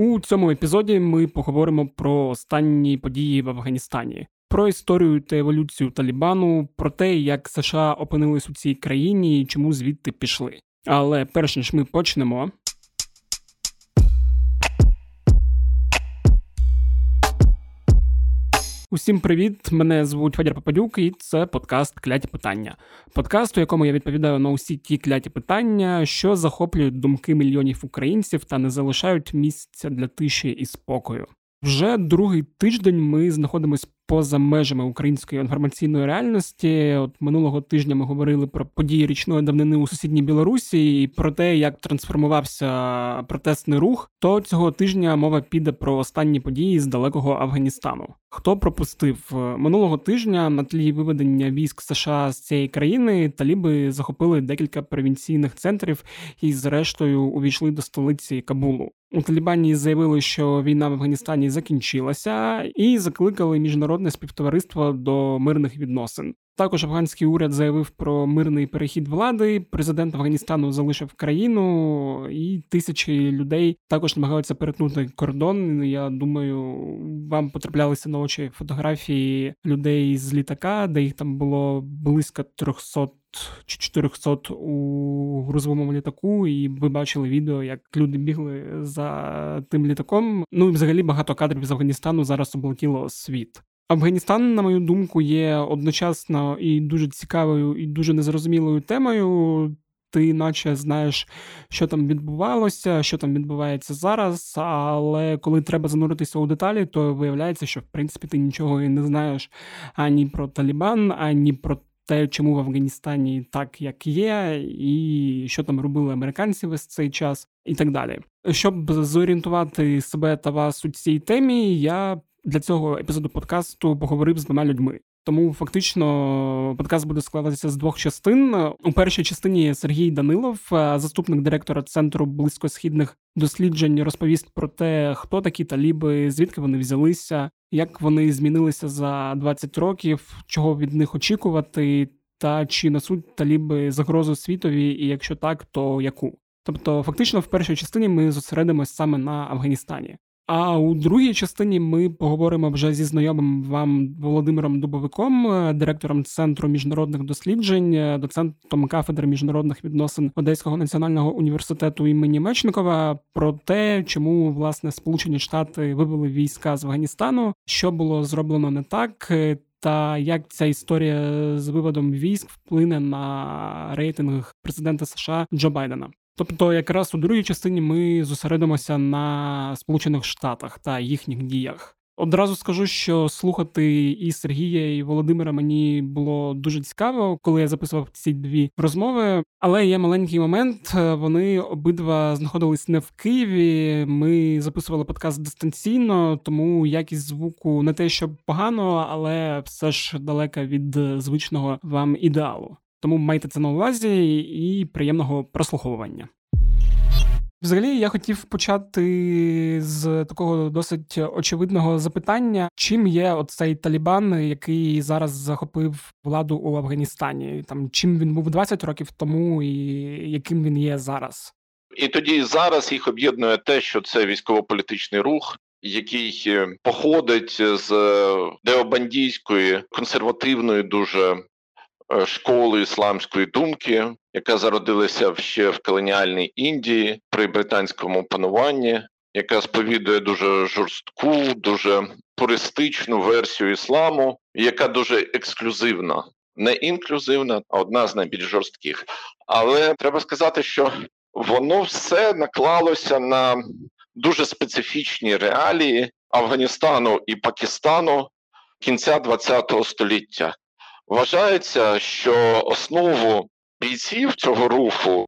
У цьому епізоді ми поговоримо про останні події в Афганістані, про історію та еволюцію Талібану, про те, як США опинились у цій країні і чому звідти пішли. Але перш ніж ми почнемо, Усім привіт! Мене звуть Федір Попадюк, і це подкаст Кляті питання. Подкаст, у якому я відповідаю на усі ті кляті питання, що захоплюють думки мільйонів українців та не залишають місця для тиші і спокою. Вже другий тиждень ми знаходимося поза межами української інформаційної реальності. От минулого тижня ми говорили про події річної давнини у сусідній Білорусі і про те, як трансформувався протестний рух. То цього тижня мова піде про останні події з далекого Афганістану. Хто пропустив минулого тижня на тлі виведення військ США з цієї країни, таліби захопили декілька провінційних центрів і, зрештою, увійшли до столиці Кабулу. У Талібані заявили, що війна в Афганістані закінчилася, і закликали міжнародне співтовариство до мирних відносин. Також афганський уряд заявив про мирний перехід влади. Президент Афганістану залишив країну, і тисячі людей також намагаються перетнути кордон. Я думаю, вам потраплялися на очі фотографії людей з літака, де їх там було близько 300 чи 400 у грузовому літаку, і ви бачили відео, як люди бігли за тим літаком. Ну і взагалі багато кадрів з Афганістану зараз облетіло світ. Афганістан, на мою думку, є одночасно і дуже цікавою, і дуже незрозумілою темою. Ти, наче знаєш, що там відбувалося, що там відбувається зараз. Але коли треба зануритися у деталі, то виявляється, що в принципі ти нічого і не знаєш ані про Талібан, ані про те, чому в Афганістані так, як є, і що там робили американці весь цей час, і так далі. Щоб зорієнтувати себе та вас у цій темі, я для цього епізоду подкасту поговорив з двома людьми. Тому фактично подкаст буде складатися з двох частин. У першій частині Сергій Данилов, заступник директора центру близькосхідних досліджень, розповість про те, хто такі таліби, звідки вони взялися, як вони змінилися за 20 років, чого від них очікувати, та чи несуть таліби загрозу світові, і якщо так, то яку? Тобто, фактично, в першій частині ми зосередимось саме на Афганістані. А у другій частині ми поговоримо вже зі знайомим вам Володимиром Дубовиком, е, директором центру міжнародних досліджень, е, доцентом кафедри міжнародних відносин Одеського національного університету імені Мечникова, про те, чому власне Сполучені Штати вивели війська з Афганістану, що було зроблено не так. Е, та як ця історія з виводом військ вплине на рейтинг президента США Джо Байдена? Тобто, якраз у другій частині ми зосередимося на Сполучених Штатах та їхніх діях. Одразу скажу, що слухати і Сергія, і Володимира мені було дуже цікаво, коли я записував ці дві розмови. Але є маленький момент. Вони обидва знаходились не в Києві. Ми записували подкаст дистанційно, тому якість звуку не те, що погано, але все ж далека від звичного вам ідеалу. Тому майте це на увазі і приємного прослуховування. Взагалі, я хотів почати з такого досить очевидного запитання: чим є оцей Талібан, який зараз захопив владу у Афганістані? Там чим він був 20 років тому, і яким він є зараз? І тоді зараз їх об'єднує те, що це військово-політичний рух. Який е, походить з е, деобандійської консервативної, дуже Е, школи ісламської думки, яка зародилася ще в колоніальній Індії при британському пануванні, яка сповідує дуже жорстку, дуже пуристичну версію ісламу, яка дуже ексклюзивна. Не інклюзивна, а одна з найбільш жорстких. Але треба сказати, що воно все наклалося на дуже специфічні реалії Афганістану і Пакистану кінця ХХ століття. Вважається, що основу бійців цього руху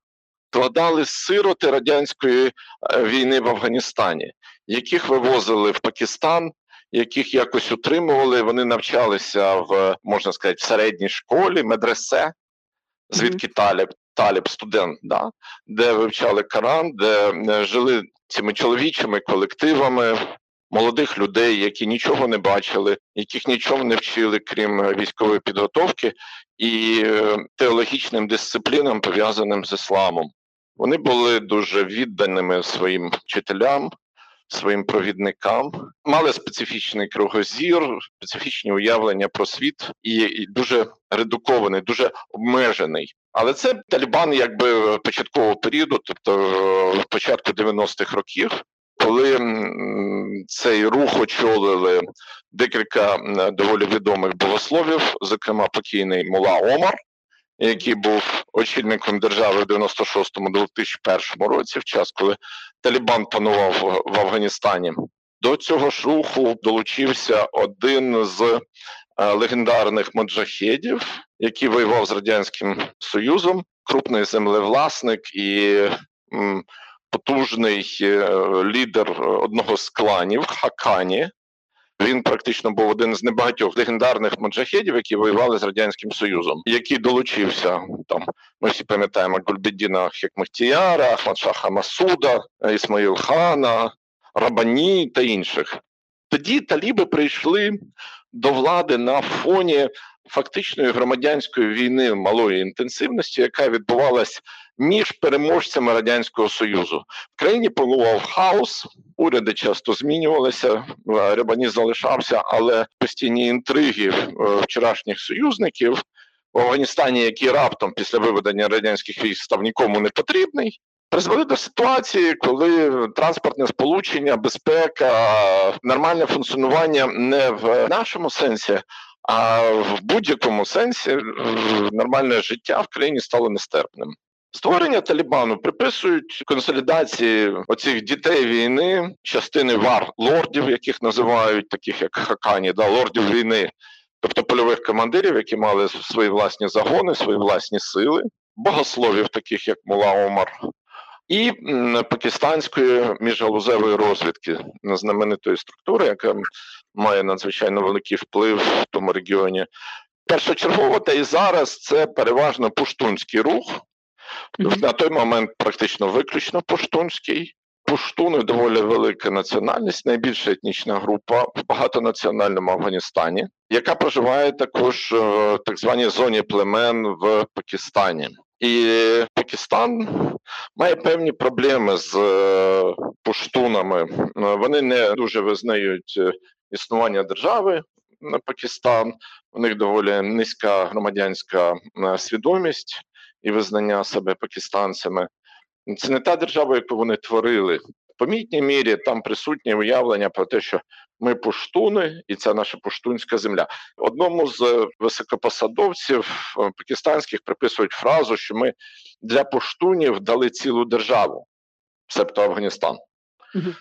складали сироти радянської е, війни в Афганістані, яких вивозили в Пакистан, яких якось утримували. Вони навчалися в можна сказати в середній школі, медресе, звідки mm-hmm. таліб, таліб студент, да, де вивчали Коран, де е, жили цими чоловічими колективами молодих людей, які нічого не бачили, яких нічого не вчили, крім е, військової підготовки і е, теологічним дисциплінам, пов'язаним з ісламом. Вони були дуже відданими своїм вчителям, своїм провідникам, мали специфічний кругозір, специфічні уявлення про світ і, і дуже редукований, дуже обмежений. Але це Талібан, якби початкового періоду, тобто початку 90-х років, коли цей рух очолили декілька доволі відомих богословів, зокрема покійний Мула Омар, який був очільником держави в 96-2001 році, в час, коли Талібан панував в Афганістані. До цього ж руху долучився один з е, легендарних моджахедів, який воював з радянським союзом, крупний землевласник і потужний е, лідер одного з кланів Хакані. Він практично був один з небагатьох легендарних маджахедів, які воювали з радянським союзом, який долучився там. Ми всі пам'ятаємо Гульбедіна Хекмахтіяра, Ахмадшаха Масуда, Ісмаїл Хана, Рабані та інших. Тоді таліби прийшли до влади на фоні фактичної громадянської війни малої інтенсивності, яка відбувалась між переможцями радянського союзу. В країні панував хаос, уряди часто змінювалися. Рябані залишався, але постійні інтриги е, вчорашніх союзників в Афганістані, який раптом після виведення радянських військ став нікому не потрібний. Призвели до ситуації, коли транспортне сполучення, безпека, нормальне функціонування не в нашому сенсі, а в будь-якому сенсі нормальне життя в країні стало нестерпним. Створення Талібану приписують консолідації оцих дітей війни, частини вар лордів, яких називають таких як Хакані, да, лордів війни, тобто польових командирів, які мали свої власні загони, свої власні сили, богословів, таких як Мула Омар, і пакистанської міжгалузевої розвідки знаменитої структури, яка має надзвичайно великий вплив в тому регіоні. Першочергово та і зараз це переважно пуштунський рух. Mm-hmm. На той момент практично виключно пуштунський. Пуштуни доволі велика національність, найбільша етнічна група в багатонаціональному Афганістані, яка проживає також в так званій зоні племен в Пакистані. І Пакистан має певні проблеми з е, пуштунами. Вони не дуже визнають е, існування держави на Пакистан. У них доволі низька громадянська е, свідомість і визнання себе пакистанцями. Це не та держава, яку вони творили. В помітній мірі там присутнє уявлення про те, що ми пуштуни, і це наша пуштунська земля. Одному з високопосадовців е, пакистанських приписують фразу, що ми для пуштунів дали цілу державу, себто Афганістан. Угу.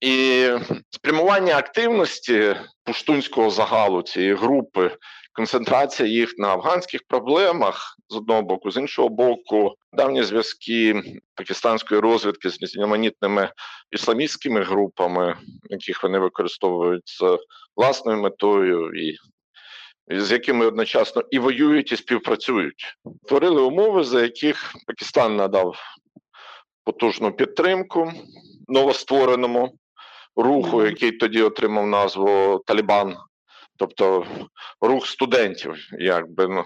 І спрямування активності пуштунського загалу цієї групи, концентрація їх на афганських проблемах з одного боку, з іншого боку, давні зв'язки пакистанської розвідки з різноманітними ісламістськими групами, яких вони використовують з власною метою і. З якими одночасно і воюють, і співпрацюють, творили умови, за яких Пакистан надав потужну підтримку новоствореному руху, який тоді отримав назву Талібан, тобто рух студентів, якби ну,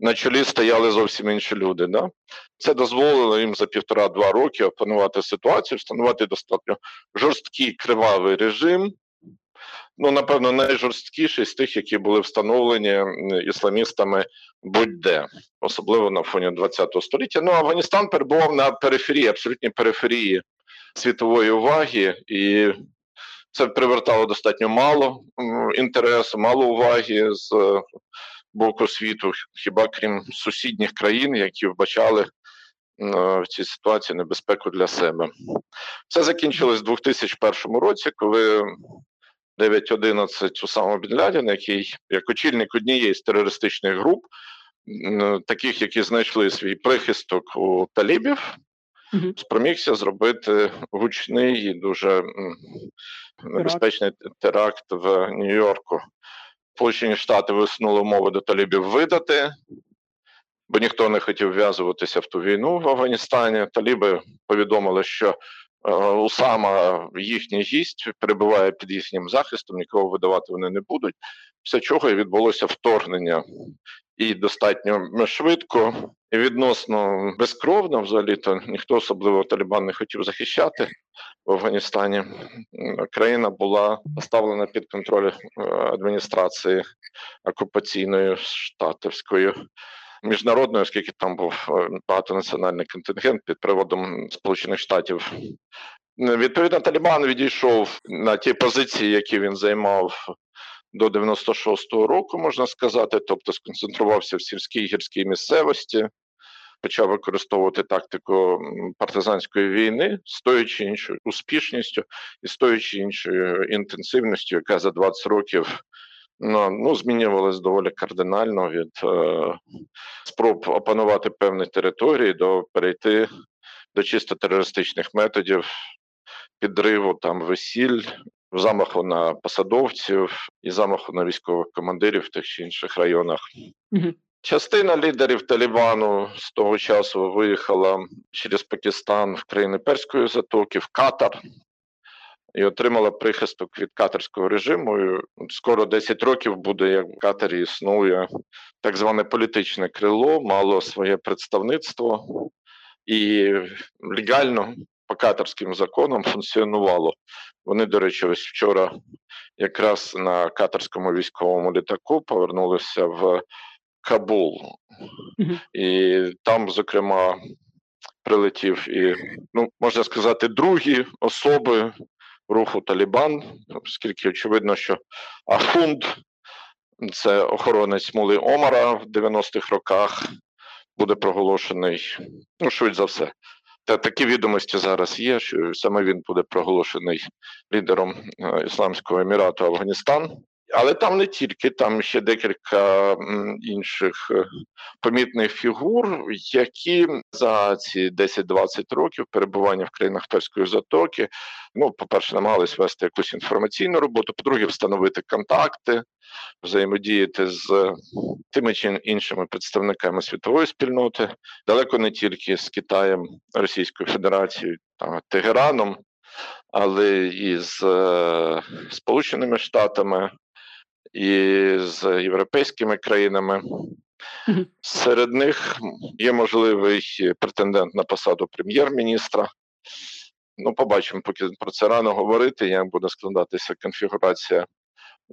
на чолі стояли зовсім інші люди. Да? Це дозволило їм за півтора-два роки опанувати ситуацію, встановити достатньо жорсткий кривавий режим. Ну, напевно, найжорсткіший з тих, які були встановлені ісламістами будь-де, особливо на фоні ХХ століття. Ну, Афганістан перебував на периферії, абсолютній периферії світової уваги, і це привертало достатньо мало інтересу, мало уваги з боку світу, хіба крім сусідніх країн, які вбачали в цій ситуації небезпеку для себе. Все закінчилось у 2001 році, коли 9.11 Усама Бін Лядін, який як очільник однієї з терористичних груп, таких, які знайшли свій прихисток у талібів, спромігся зробити гучний і дуже небезпечний теракт в Нью-Йорку. Сполучені Штати висунули умови до талібів видати, бо ніхто не хотів вв'язуватися в ту війну в Афганістані. Таліби повідомили, що е, Усама їхній гість перебуває під їхнім захистом, нікого видавати вони не будуть. Після чого і відбулося вторгнення і достатньо швидко і відносно безкровно. Взагалі то ніхто особливо Талібан не хотів захищати в Афганістані. Країна була поставлена під контроль е, адміністрації окупаційної штатівської. Міжнародною, оскільки там був е, багатонаціональний контингент під приводом Сполучених Штатів, відповідно, Талібан відійшов на ті позиції, які він займав до 96-го року, можна сказати, тобто сконцентрувався в сільській гірській місцевості, почав використовувати тактику партизанської війни, стоячи іншою успішністю і стоячи іншою інтенсивністю, яка за 20 років ну, ну змінювалась доволі кардинально від е, спроб опанувати певні території до перейти до чисто терористичних методів. Підриву там весіль, замаху на посадовців і замаху на військових командирів в тих чи інших районах. Угу. Частина лідерів Талібану з того часу виїхала через Пакистан в країни Перської затоки, в Катар і отримала прихисток від катарського режиму. І Скоро 10 років буде, як в Катарі існує так зване політичне крило, мало своє представництво і легально по катарським законам функціонувало. Вони, до речі, ось вчора якраз на катарському військовому літаку повернулися в Кабул, і там, зокрема, прилетів і, ну, можна сказати, другі особи руху Талібан, оскільки очевидно, що Ахунд, це охоронець Мули Омара в 90-х роках, буде проголошений, ну, швидше за все, та такі відомості зараз є, що саме він буде проголошений лідером е, Ісламського Емірату Афганістан. Але там не тільки, там ще декілька інших е, помітних фігур, які за ці 10-20 років перебування в країнах Перської затоки, ну, по-перше, намагались вести якусь інформаційну роботу, по-друге, встановити контакти, взаємодіяти з тими чи іншими представниками світової спільноти, далеко не тільки з Китаєм, Російською Федерацією та Тегераном, але і з е, Сполученими Штатами, і з європейськими країнами. Серед них є можливий претендент на посаду прем'єр-міністра. Ну, побачимо, поки про це рано говорити, як буде складатися конфігурація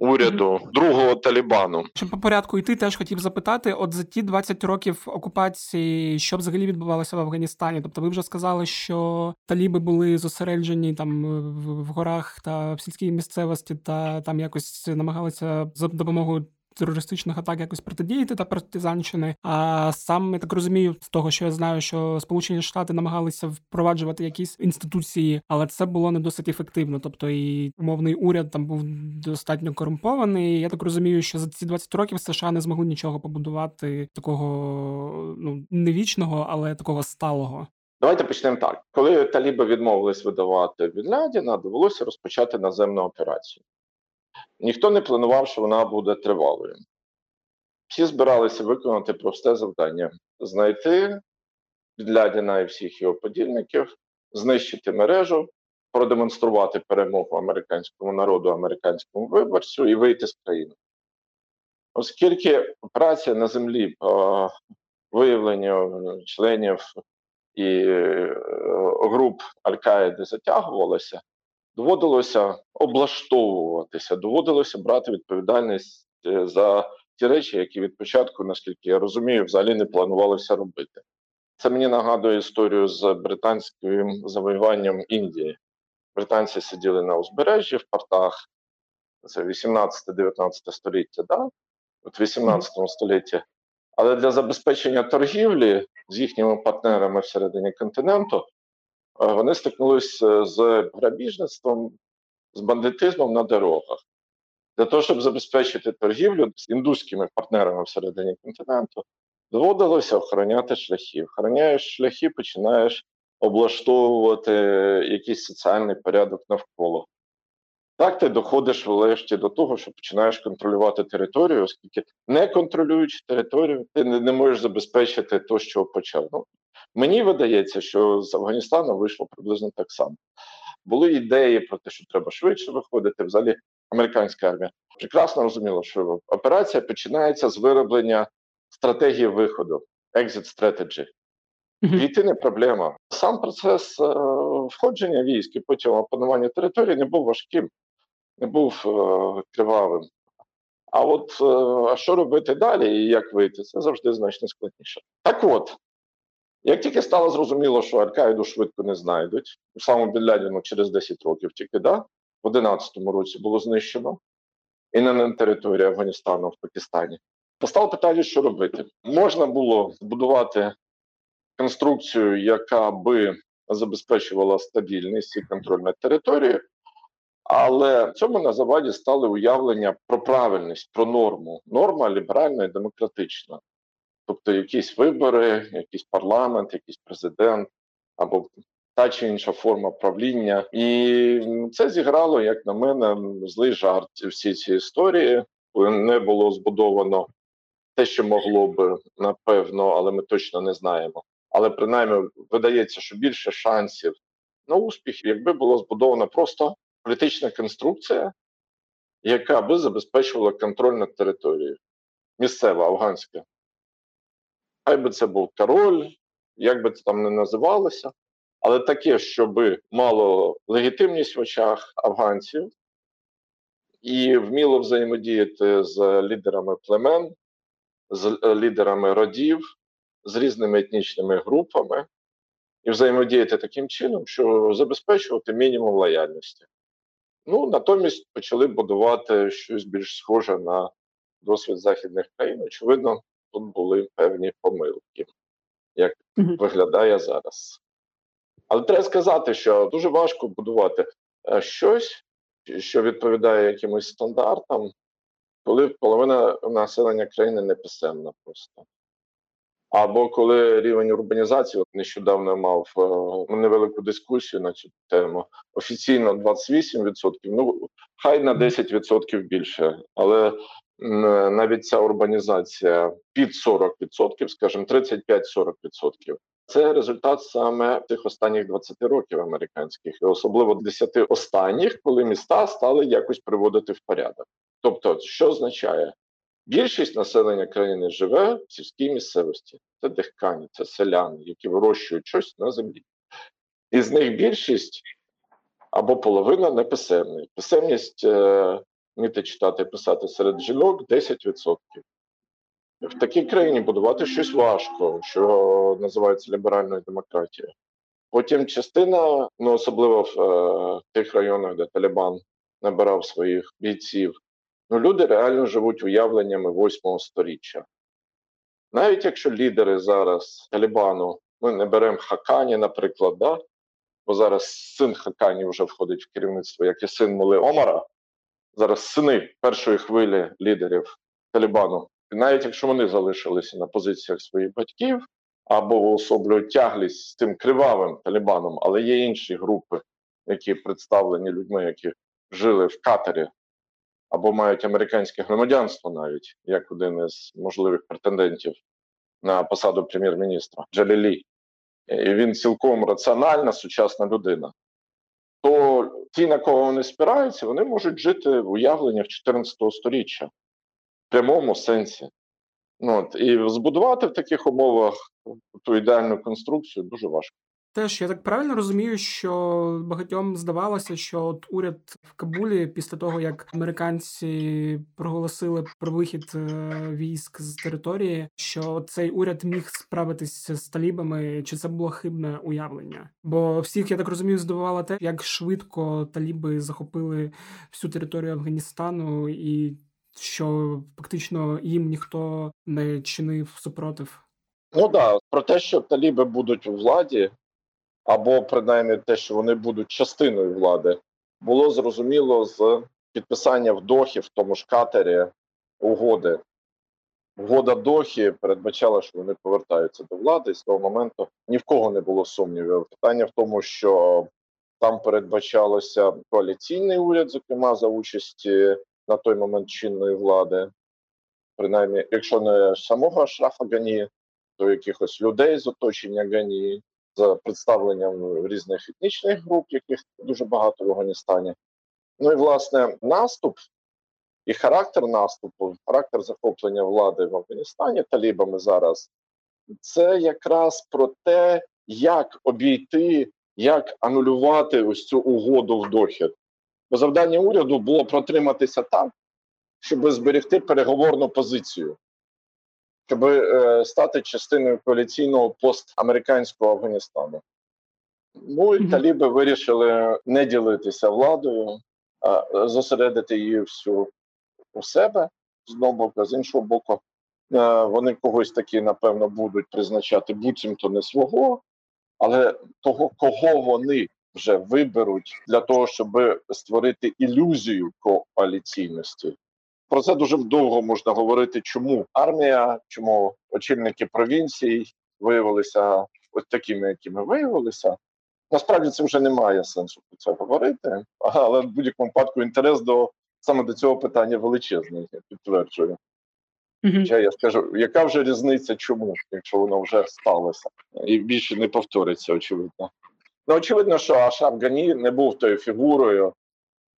уряду другого Талібану. Щоб по порядку йти, теж хотів запитати: от за ті 20 років окупації, що взагалі відбувалося в Афганістані? Тобто, ви вже сказали, що таліби були зосереджені там в горах та в сільській місцевості, та там якось намагалися за допомогою терористичних атак якось протидіяти та партизанщини. А сам я так розумію, з того, що я знаю, що Сполучені Штати намагалися впроваджувати якісь інституції, але це було не досить ефективно. Тобто і умовний уряд там був достатньо корумпований. Я так розумію, що за ці 20 років США не змогли нічого побудувати такого ну не вічного, але такого сталого. Давайте почнемо так. Коли Таліби відмовились видавати від Лядіна, довелося розпочати наземну операцію ніхто не планував, що вона буде тривалою. Всі збиралися виконати просте завдання: знайти Підлядіна і всіх його подільників, знищити мережу, продемонструвати перемогу американському народу, американському виборцю і вийти з країни. Оскільки операція на землі по виявленню членів і е, груп Аль-Каїди затягувалася, доводилося облаштовуватися, доводилося брати відповідальність е, за ті речі, які від початку, наскільки я розумію, взагалі не планувалося робити. Це мені нагадує історію з британським завоюванням Індії. Британці сиділи на узбережжі в портах. Це 18-19 століття, да? От 18 столітті. Але для забезпечення торгівлі з їхніми партнерами всередині континенту вони стикнулися з грабіжництвом, з бандитизмом на дорогах. Для того, щоб забезпечити торгівлю з індуськими партнерами всередині континенту, доводилося охороняти шляхи. Охороняєш шляхи, починаєш облаштовувати якийсь соціальний порядок навколо. Так ти доходиш врешті до того, що починаєш контролювати територію, оскільки не контролюючи територію, ти не, не можеш забезпечити то, що почав. Ну, Мені видається, що з Афганістану вийшло приблизно так само. Були ідеї про те, що треба швидше виходити. Взагалі, американська армія прекрасно розуміла, що операція починається з вироблення стратегії виходу, exit strategy. Війти не проблема. Сам процес е, входження військ і потім опанування території не був важким, не був е, кривавим. А от е, а що робити далі і як вийти, це завжди значно складніше. Так от, як тільки стало зрозуміло, що Аль-Каїду швидко не знайдуть, самому Білядіну через 10 років тільки да, в 2011 році було знищено і не на території Афганістану в Пакистані. Постало питання, що робити. Можна було збудувати конструкцію, яка би забезпечувала стабільність і контроль над територією, але в цьому на заваді стали уявлення про правильність, про норму. Норма ліберальна і демократична. Тобто якісь вибори, якийсь парламент, якийсь президент або та чи інша форма правління. І це зіграло, як на мене, злий жарт всі ці історії, коли не було збудовано те, що могло б, напевно, але ми точно не знаємо. Але принаймні видається, що більше шансів на успіх, якби було збудовано просто політична конструкція, яка би забезпечувала контроль над територією. Місцева афганська. Хай би це був король, як би це там не називалося, але таке, щоб мало легітимність в очах афганців і вміло взаємодіяти з лідерами племен, з е, лідерами родів, з різними етнічними групами, і взаємодіяти таким чином, що забезпечувати мінімум лояльності. Ну, натомість почали будувати щось більш схоже на досвід західних країн. Очевидно, тут були певні помилки, як mm-hmm. виглядає зараз. Але треба сказати, що дуже важко будувати е, щось, що відповідає якимось стандартам, коли половина населення країни не писемна просто. Або коли рівень урбанізації нещодавно мав е, невелику дискусію на цю тему. Офіційно 28%, ну хай на 10% більше, але навіть ця урбанізація під 40%, скажімо, 35-40%. Це результат саме тих останніх 20 років американських, і особливо 10 останніх, коли міста стали якось приводити в порядок. Тобто, що означає? Більшість населення країни живе в сільській місцевості. Це дихкані, це селяни, які вирощують щось на землі. І з них більшість або половина неписемний. Писемність е, вміти читати, писати серед жінок 10%. В такій країні будувати щось важко, що називається ліберальною демократією. Потім частина, ну особливо в е, тих районах, де Талібан набирав своїх бійців, ну люди реально живуть уявленнями восьмого сторіччя. Навіть якщо лідери зараз Талібану, ми не беремо Хакані, наприклад, да? бо зараз син Хакані вже входить в керівництво, як і син Мули Омара, зараз сини першої хвилі лідерів Талібану, і навіть якщо вони залишилися на позиціях своїх батьків або уособлюють тяглість з тим кривавим Талібаном, але є інші групи, які представлені людьми, які жили в Катері або мають американське громадянство, навіть як один із можливих претендентів на посаду прем'єр-міністра Джалілі. І Він цілком раціональна сучасна людина. То ті, на кого вони спираються, вони можуть жити в уявленнях 14 століття в прямому сенсі. Ну, от, І збудувати в таких умовах ту ідеальну конструкцію дуже важко. Теж я так правильно розумію, що багатьом здавалося, що от уряд в Кабулі, після того як американці проголосили про вихід е, військ з території, що цей уряд міг справитися з талібами, чи це було хибне уявлення? Бо всіх я так розумію, здивувало те, як швидко таліби захопили всю територію Афганістану, і що фактично їм ніхто не чинив супротив. Ну да, про те, що таліби будуть у владі, або принаймні те, що вони будуть частиною влади, було зрозуміло з підписання в Дохі, в тому ж катері угоди. Угода Дохі передбачала, що вони повертаються до влади, і з того моменту ні в кого не було сумнівів. Питання в тому, що там передбачалося коаліційний уряд, зокрема за участі на той момент чинної влади, принаймні, якщо не самого Ашрафа Гані, то якихось людей з оточення Гані, з представленням різних етнічних груп, яких дуже багато в Афганістані. Ну і власне наступ І характер наступу, характер захоплення влади в Афганістані талібами зараз це якраз про те, як обійти, як анулювати ось цю угоду в дохід. Бо завдання уряду було протриматися так, щоб зберегти переговорну позицію, щоб е, стати частиною коаліційного постамериканського Афганістану. Ну і таліби вирішили не ділитися владою, а зосередити її всю у себе з одного боку, з іншого боку, е, вони когось таки, напевно, будуть призначати буцімто не свого, але того, кого вони вже виберуть для того, щоб створити ілюзію коаліційності. Про це дуже довго можна говорити, чому армія, чому очільники провінцій виявилися ось такими, якими виявилися. Насправді це вже немає сенсу про це говорити, але в будь-якому випадку інтерес до саме до цього питання величезний, я підтверджую. Хоча я скажу, яка вже різниця, чому, якщо воно вже сталося, і більше не повториться, очевидно. Ну, очевидно, що Ашраф Гані не був тою фігурою,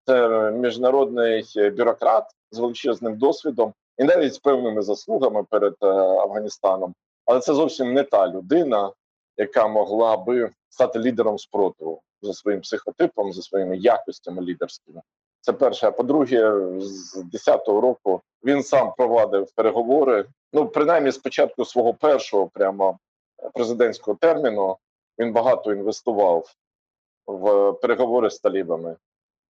це міжнародний бюрократ з величезним досвідом і навіть з певними заслугами перед е, Афганістаном. Але це зовсім не та людина, яка могла би стати лідером спротиву за своїм психотипом, за своїми якостями лідерськими. Це перше. А по-друге, з 10-го року він сам провадив переговори. Ну, принаймні, з початку свого першого прямо президентського терміну він багато інвестував в переговори з талібами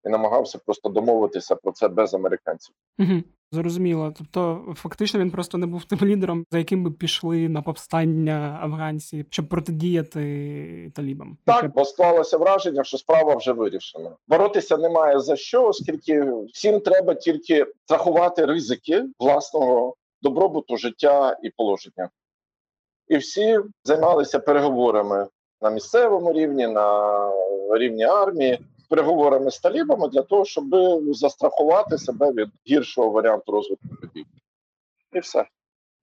і намагався просто домовитися про це без американців. Угу. Зрозуміло. Тобто, фактично, він просто не був тим лідером, за яким би пішли на повстання афганці, щоб протидіяти талібам. Так, бо склалося враження, що справа вже вирішена. Боротися немає за що, оскільки всім треба тільки страхувати ризики власного добробуту, життя і положення. І всі займалися переговорами на місцевому рівні, на рівні армії переговорами з талібами для того, щоб застрахувати себе від гіршого варіанту розвитку подій. І все.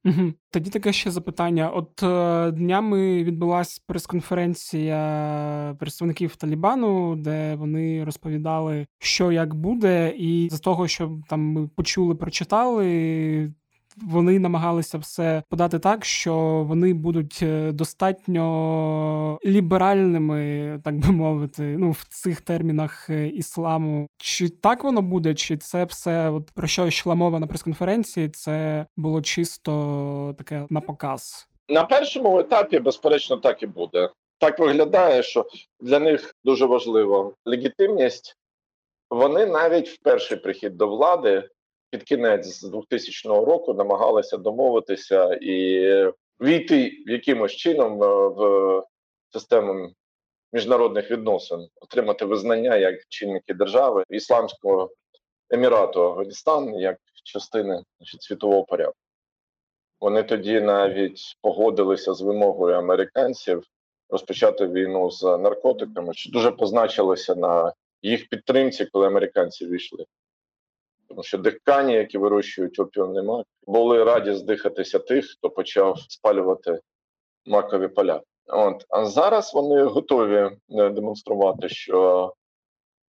Угу. Тоді таке ще запитання. От е, днями відбулася прес-конференція представників Талібану, де вони розповідали, що як буде, і з того, що там ми почули, прочитали, вони намагалися все подати так, що вони будуть е, достатньо ліберальними, так би мовити, ну в цих термінах е, ісламу. Чи так воно буде, чи це все, от про що йшла мова на прес-конференції? Це було чисто таке на показ? На першому етапі, безперечно, так і буде. Так виглядає, що для них дуже важлива легітимність. Вони навіть в перший прихід до влади під кінець з 2000 року намагалися домовитися і війти якимось чином е, в систему міжнародних відносин, отримати визнання як чинники держави Ісламського Емірату Афганістан як частини значить, світового порядку. Вони тоді навіть погодилися з вимогою американців розпочати війну з наркотиками, що дуже позначилося на їх підтримці, коли американці війшли тому що дихкані, які вирощують опіумний мак, були раді здихатися тих, хто почав спалювати макові поля. От а зараз вони готові е, демонструвати, що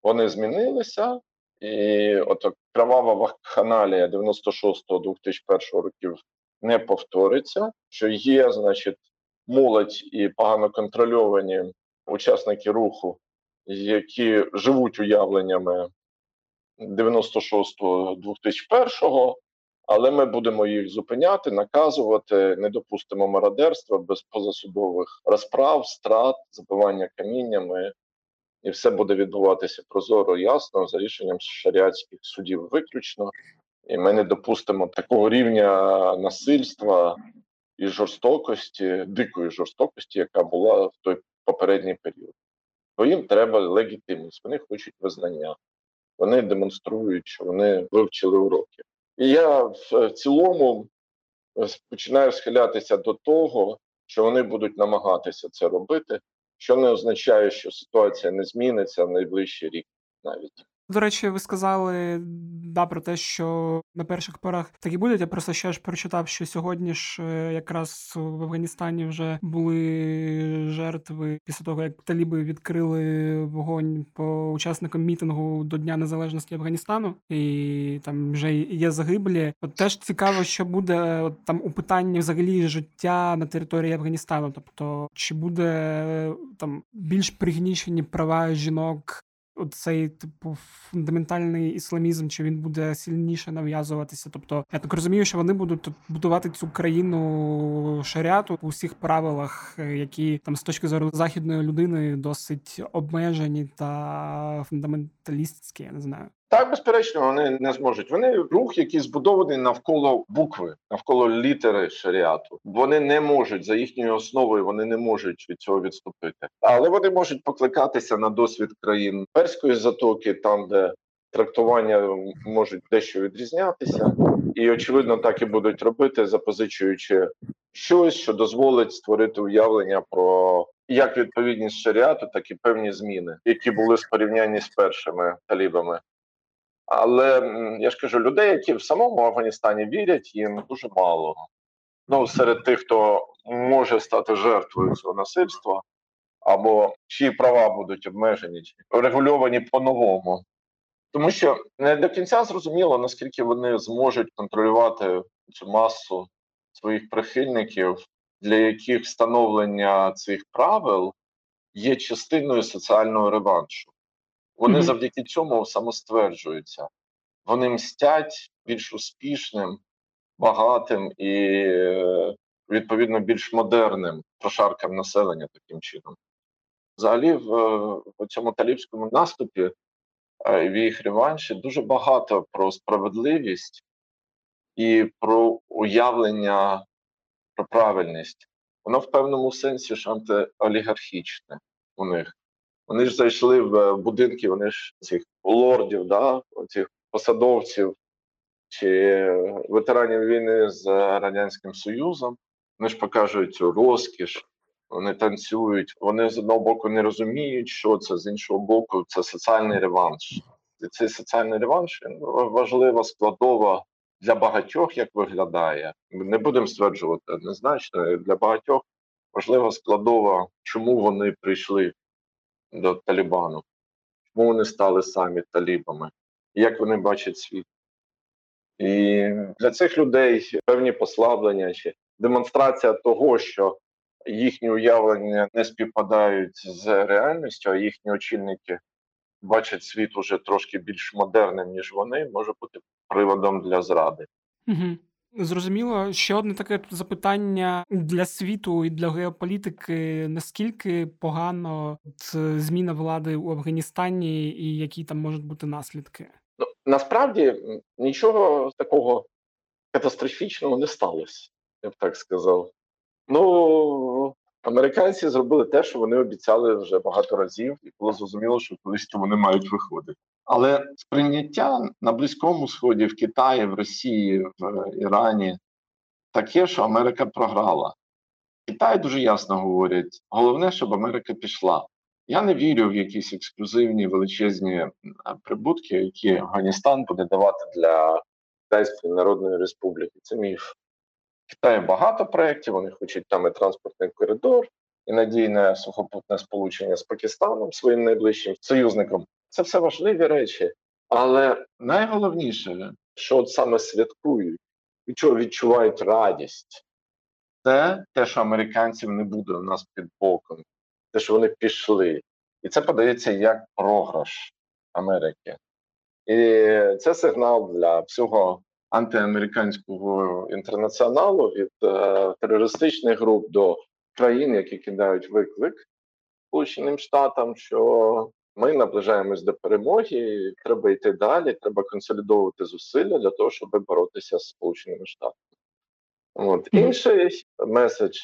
вони змінилися, і от кровава вакханалія 96-2001 років не повториться. Що є, значить, молодь і погано контрольовані учасники руху, які живуть уявленнями 96-го 2001-го, але ми будемо їх зупиняти, наказувати, не допустимо мародерства без позасудових розправ, страт, забивання каміннями, і все буде відбуватися прозоро, ясно за рішенням шаріатських судів виключно. І ми не допустимо такого рівня насильства і жорстокості, дикої жорстокості, яка була в той попередній період. Бо їм треба легітимність, вони хочуть визнання вони демонструють, що вони вивчили уроки. І я в цілому е, починаю схилятися до того, що вони будуть намагатися це робити, що не означає, що ситуація не зміниться в найближчий рік навіть. До речі, ви сказали да про те, що на перших порах так і буде. Я просто ще ж прочитав, що сьогодні ж е, якраз в Афганістані вже були жертви після того, як таліби відкрили вогонь по учасникам мітингу до Дня Незалежності Афганістану, і там вже є загиблі. От теж цікаво, що буде от, там у питанні взагалі життя на території Афганістану, тобто чи буде там більш пригнічені права жінок оцей типу фундаментальний ісламізм, чи він буде сильніше нав'язуватися. Тобто, я так розумію, що вони будуть будувати цю країну шаряту у всіх правилах, е, які там з точки зору західної людини досить обмежені та фундаменталістські. Я не знаю. Так, безперечно, вони не зможуть. Вони рух, який збудований навколо букви, навколо літери шаріату. Вони не можуть за їхньою основою, вони не можуть від цього відступити. Але вони можуть покликатися на досвід країн перської затоки, там де трактування можуть дещо відрізнятися, і очевидно, так і будуть робити, запозичуючи щось, що дозволить створити уявлення про. Як відповідність шаріату, так і певні зміни, які були в порівнянні з першими талібами. Але я ж кажу, людей, які в самому Афганістані вірять, їм дуже мало. Ну, серед тих, хто може стати жертвою цього насильства, або чиї права будуть обмежені, чи регульовані по-новому. Тому що не до кінця зрозуміло, наскільки вони зможуть контролювати цю масу своїх прихильників, для яких встановлення цих правил є частиною соціального реваншу. Вони mm-hmm. завдяки цьому самостверджуються. Вони мстять більш успішним, багатим і, відповідно, більш модерним прошаркам населення таким чином. Взагалі, в, в цьому талібському наступі е, в їх реванші дуже багато про справедливість і про уявлення про правильність. Воно в певному сенсі ж антиолігархічне у них. Вони ж зайшли в будинки, вони ж цих лордів, да, цих посадовців чи ветеранів війни з Радянським Союзом. Вони ж покажуть цю розкіш, вони танцюють. Вони з одного боку не розуміють, що це з іншого боку, це соціальний реванш. І цей соціальний реванш важлива складова для багатьох, як виглядає. Не будемо стверджувати однозначно. Для багатьох важлива складова, чому вони прийшли до Талібану, чому вони стали самі талібами, як вони бачать світ. І для цих людей певні послаблення чи демонстрація того, що їхні уявлення не співпадають з реальністю, а їхні очільники бачать світ уже трошки більш модерним, ніж вони, може бути приводом для зради. Угу. Зрозуміло, ще одне таке запитання для світу і для геополітики: наскільки погано зміна влади у Афганістані, і які там можуть бути наслідки? Ну насправді нічого такого катастрофічного не сталося, я б так сказав. Ну американці зробили те, що вони обіцяли вже багато разів, і було зрозуміло, що колись вони мають виходити. Але сприйняття на Близькому Сході, в Китаї, в Росії, в Ірані таке, що Америка програла. Китай дуже ясно говорять: головне, щоб Америка пішла. Я не вірю в якісь ексклюзивні величезні прибутки, які Афганістан буде давати для Китайської Народної Республіки. Це міф. Китаю багато проєктів, вони хочуть там і транспортний коридор, і надійне сухопутне сполучення з Пакистаном, своїм найближчим союзником. Це все важливі речі. Але найголовніше, що от саме святкують, від чого відчувають радість, це те, що американців не буде у нас під боком, те, що вони пішли. І це подається як програш Америки. І це сигнал для всього антиамериканського інтернаціоналу від е, терористичних груп до країн, які кидають виклик Сполученим Штатам, що ми наближаємось до перемоги, треба йти далі, треба консолідовувати зусилля для того, щоб боротися з Сполученими Штатами. От інший меседж,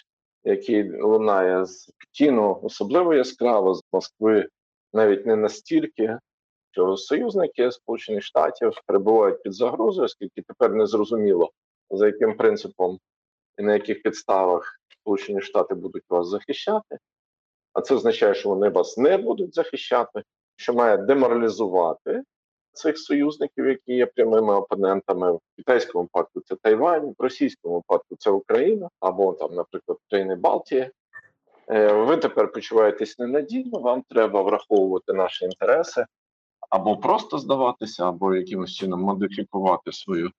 який лунає з Пекіну, особливо яскраво з Москви, навіть не настільки, що союзники Сполучених Штатів перебувають під загрозою, оскільки тепер не зрозуміло, за яким принципом і на яких підставах Сполучені Штати будуть вас захищати. А це означає, що вони вас не будуть захищати, що має деморалізувати цих союзників, які є прямими опонентами в китайському випадку, це Тайвань, в російському випадку це Україна або там, наприклад, країни Балтії. Е, ви тепер почуваєтесь ненадійно, вам треба враховувати наші інтереси, або просто здаватися, або якимось чином модифікувати свою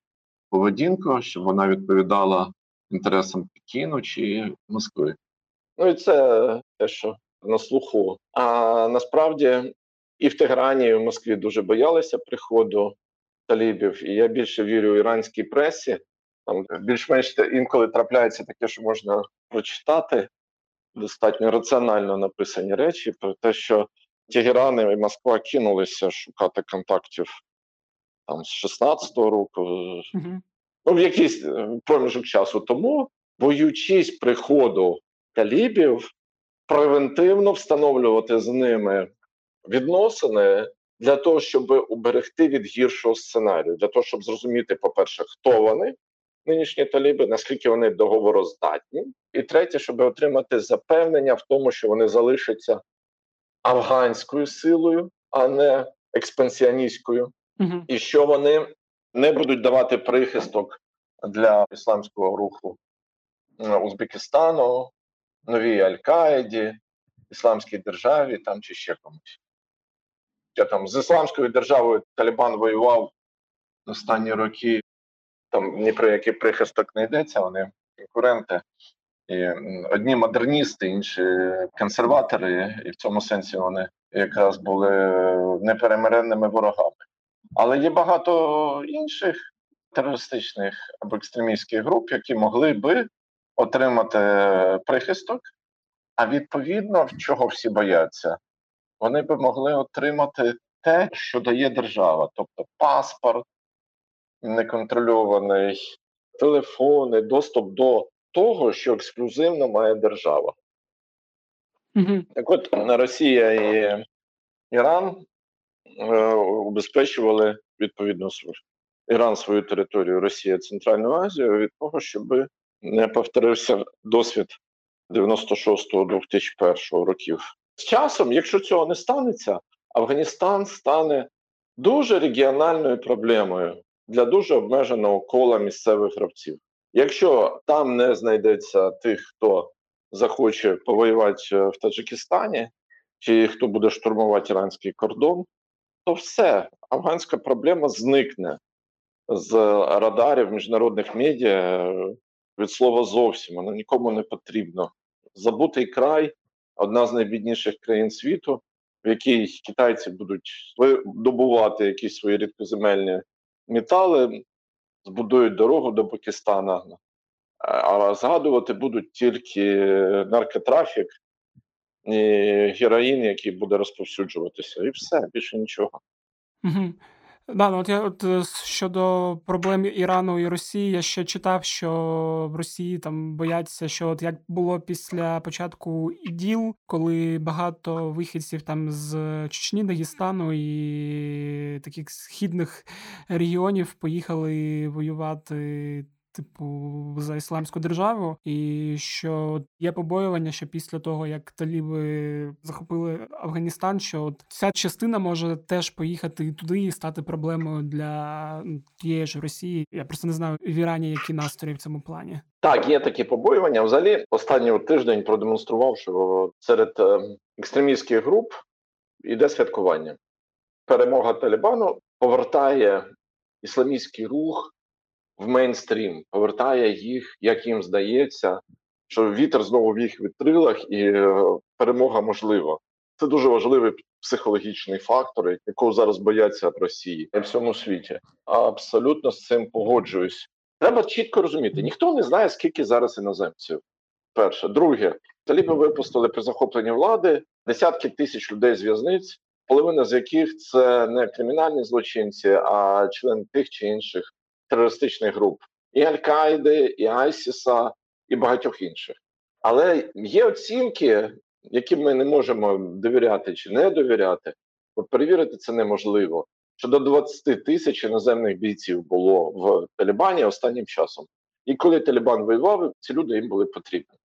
поведінку, щоб вона відповідала інтересам Пекіну чи Москви. Ну і це те, що на слуху. А насправді і в Теграні, і в Москві дуже боялися приходу талібів. І я більше вірю іранській пресі. Там більш-менш інколи трапляється таке, що можна прочитати достатньо раціонально написані речі про те, що Тегеран і Москва кинулися шукати контактів там з 16-го року, mm-hmm. ну в якийсь е, проміжок часу. Тому, боючись приходу талібів, превентивно встановлювати з ними відносини для того, щоб уберегти від гіршого сценарію, для того, щоб зрозуміти, по-перше, хто вони, нинішні таліби, наскільки вони договороздатні, і третє, щоб отримати запевнення в тому, що вони залишаться афганською силою, а не експансіоністською, угу. і що вони не будуть давати прихисток для ісламського руху Узбекистану, новій Аль-Каїді, Ісламській державі там чи ще комусь. Я там з Ісламською державою Талібан воював останні роки, там ні про який прихисток не йдеться, вони конкуренти. Одні модерністи, інші консерватори, і в цьому сенсі вони якраз були неперемиренними ворогами. Але є багато інших терористичних або екстремістських груп, які могли би отримати прихисток, а відповідно, в чого всі бояться, вони би могли отримати те, що дає держава, тобто паспорт неконтрольований, телефони, доступ до того, що ексклюзивно має держава. Mm-hmm. Так от Росія і Іран е, убезпечували відповідно Іран свою територію, Росія Центральну Азію від того, щоб не повторився досвід 96-2001 років. З часом, якщо цього не станеться, Афганістан стане дуже регіональною проблемою для дуже обмеженого кола місцевих гравців. Якщо там не знайдеться тих, хто захоче повоювати в Таджикистані, чи хто буде штурмувати іранський кордон, то все, афганська проблема зникне з радарів міжнародних медіа від слова зовсім. Воно нікому не потрібно. Забутий край одна з найбідніших країн світу, в якій китайці будуть добувати якісь свої рідкоземельні метали, збудують дорогу до Пакистана, а згадувати будуть тільки наркотрафік і героїн, який буде розповсюджуватися, і все, більше нічого. Угу. Да, ну от я от е, щодо проблем Ірану і Росії, я ще читав, що в Росії там бояться, що от як було після початку іділ, коли багато вихідців там з Чечні, Дагестану і таких східних регіонів поїхали воювати типу, за ісламську державу, і що є побоювання, що після того як таліби захопили Афганістан, що ця частина може теж поїхати туди і стати проблемою для ну, тієї ж Росії. Я просто не знаю в Ірані, які настрої в цьому плані. Так, є такі побоювання. Взагалі, останній тиждень продемонстрував, що серед е, екстремістських груп іде святкування. Перемога Талібану повертає ісламістський рух в мейнстрім, повертає їх, як їм здається, що вітер знову в їх вітрилах і е, перемога можлива. Це дуже важливий психологічний фактор, якого зараз бояться в Росії і в всьому світі. Абсолютно з цим погоджуюсь. Треба чітко розуміти: ніхто не знає, скільки зараз іноземців. Перше, друге, таліби випустили при захопленні влади десятки тисяч людей з в'язниць, половина з яких це не кримінальні злочинці, а члени тих чи інших терористичних груп і Аль-Каїди, і Айсіса, і багатьох інших. Але є оцінки, яким ми не можемо довіряти чи не довіряти, бо перевірити це неможливо. Що до 20 тисяч іноземних бійців було в Талібані останнім часом. І коли Талібан воював, ці люди їм були потрібні.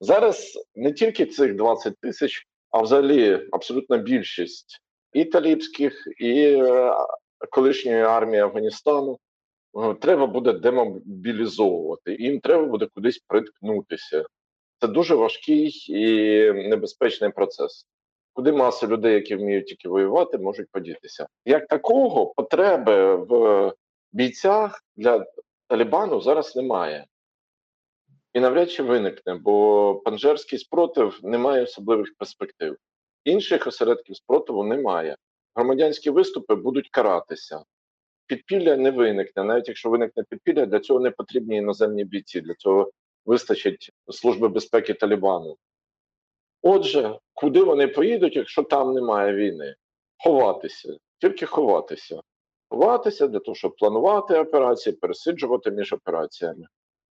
Зараз не тільки цих 20 тисяч, а взагалі абсолютна більшість і талібських, і е, колишньої армії Афганістану треба буде демобілізовувати, їм треба буде кудись приткнутися. Це дуже важкий і небезпечний процес. Куди маси людей, які вміють тільки воювати, можуть подітися. Як такого потреби в бійцях для Талібану зараз немає. І навряд чи виникне, бо панжерський спротив не має особливих перспектив. Інших осередків спротиву немає. Громадянські виступи будуть каратися. Підпілля не виникне, навіть якщо виникне підпілля, для цього не потрібні іноземні бійці, для цього вистачить Служби безпеки Талібану. Отже, куди вони поїдуть, якщо там немає війни? Ховатися, тільки ховатися. Ховатися для того, щоб планувати операції, пересиджувати між операціями.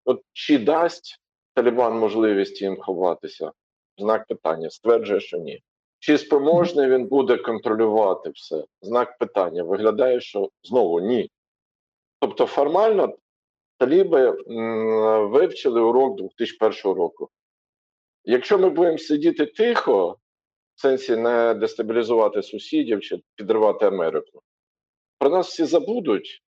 От чи дасть Талібан можливість їм ховатися? Знак питання стверджує, що ні. Чи спроможний він буде контролювати все? Знак питання. Виглядає, що знову ні. Тобто, формально таліби вивчили урок 2001 року. Якщо ми будемо сидіти тихо, в сенсі не дестабілізувати сусідів чи підривати Америку, про нас всі забудуть.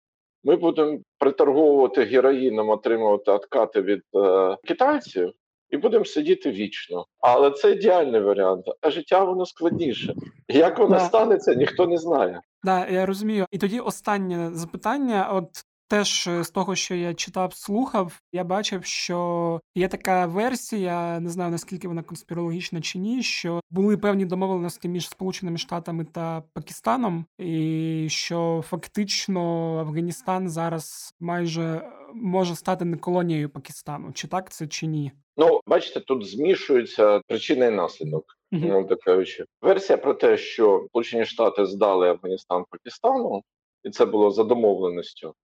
Ми будемо приторговувати героїном, отримувати откати від е, китайців і будемо сидіти вічно. Але це ідеальний варіант. А життя воно складніше. Як воно Да. станеться, ніхто не знає. Да, я розумію. І тоді останнє запитання. От теж е, з того, що я читав, слухав, я бачив, що є така версія, не знаю наскільки вона конспірологічна чи ні, що були певні домовленості між Сполученими Штатами та Пакистаном, і що фактично Афганістан зараз майже може стати не колонією Пакистану. Чи так це чи ні? Ну, бачите, тут змішуються причина і наслідок. Ну, так кажучи. Версія про те, що Сполучені Штати здали Афганістан Пакистану, і це було за домовленістю.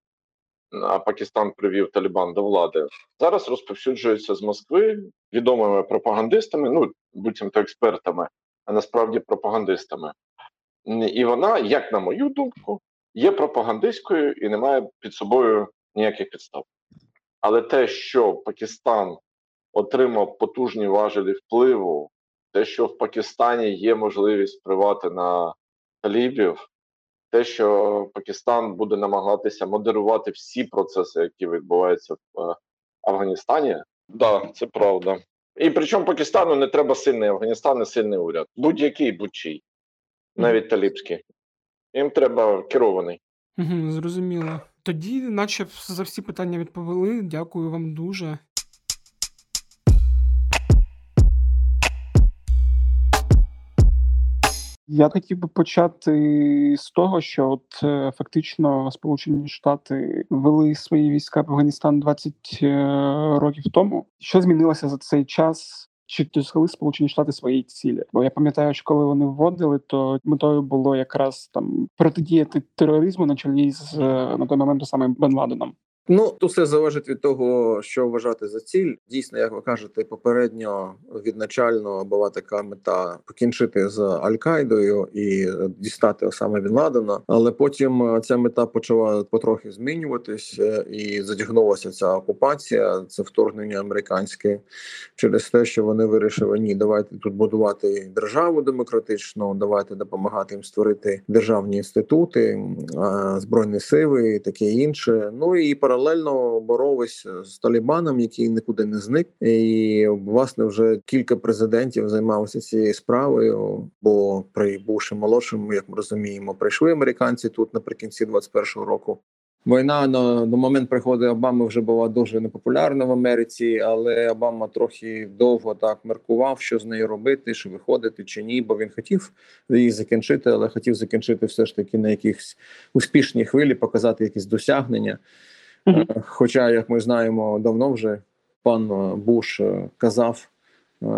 А Пакистан привів Талібан до влади. Зараз розповсюджується з Москви відомими пропагандистами, ну будь-то експертами, а насправді пропагандистами. І вона, як на мою думку, є пропагандистською і не має під собою ніяких підстав. Але те, що Пакистан отримав потужні важелі впливу, те, що в Пакистані є можливість впливати на талібів, те, що Пакистан буде намагатися модерувати всі процеси, які відбуваються в е, Афганістані, да, це правда. І причому Пакистану не треба сильний Афганістан і сильний уряд. Будь-який, будь-чий, навіть талібський. Їм треба керований. Угу, зрозуміло. Тоді, наче за всі питання відповіли. Дякую вам дуже. Я хотів би почати з того, що от е, фактично Сполучені Штати вели свої війська в Афганістан 20 е, років тому. Що змінилося за цей час? Чи досягли Сполучені Штати своєї цілі? Бо я пам'ятаю, що коли вони вводили, то метою було якраз там протидіяти тероризму на чолі з е, на той момент самим Бен Ладеном. Ну, то все залежить від того, що вважати за ціль. Дійсно, як ви кажете, попередньо відначально була така мета покінчити з Аль-Каїдою і дістати Осама Бін Ладена. Але потім е, ця мета почала потрохи змінюватись, е, і затягнулася ця окупація, це вторгнення американське через те, що вони вирішили ні, давайте тут будувати державу демократичну, давайте допомагати їм створити державні інститути, збройні сили таке інше. Ну і паралельно боролись з Талібаном, який нікуди не зник, і власне вже кілька президентів займалися цією справою. Бо при бувши молодшим, як ми розуміємо, прийшли американці тут наприкінці 21-го року. Війна на, на момент приходу Обами вже була дуже непопулярна в Америці, але Обама трохи довго так меркував, що з нею робити, чи виходити чи ні, бо він хотів її закінчити, але хотів закінчити все ж таки на якихось успішній хвилі, показати якісь досягнення. Е, Хоча, як ми знаємо, давно вже пан е, Буш е, казав,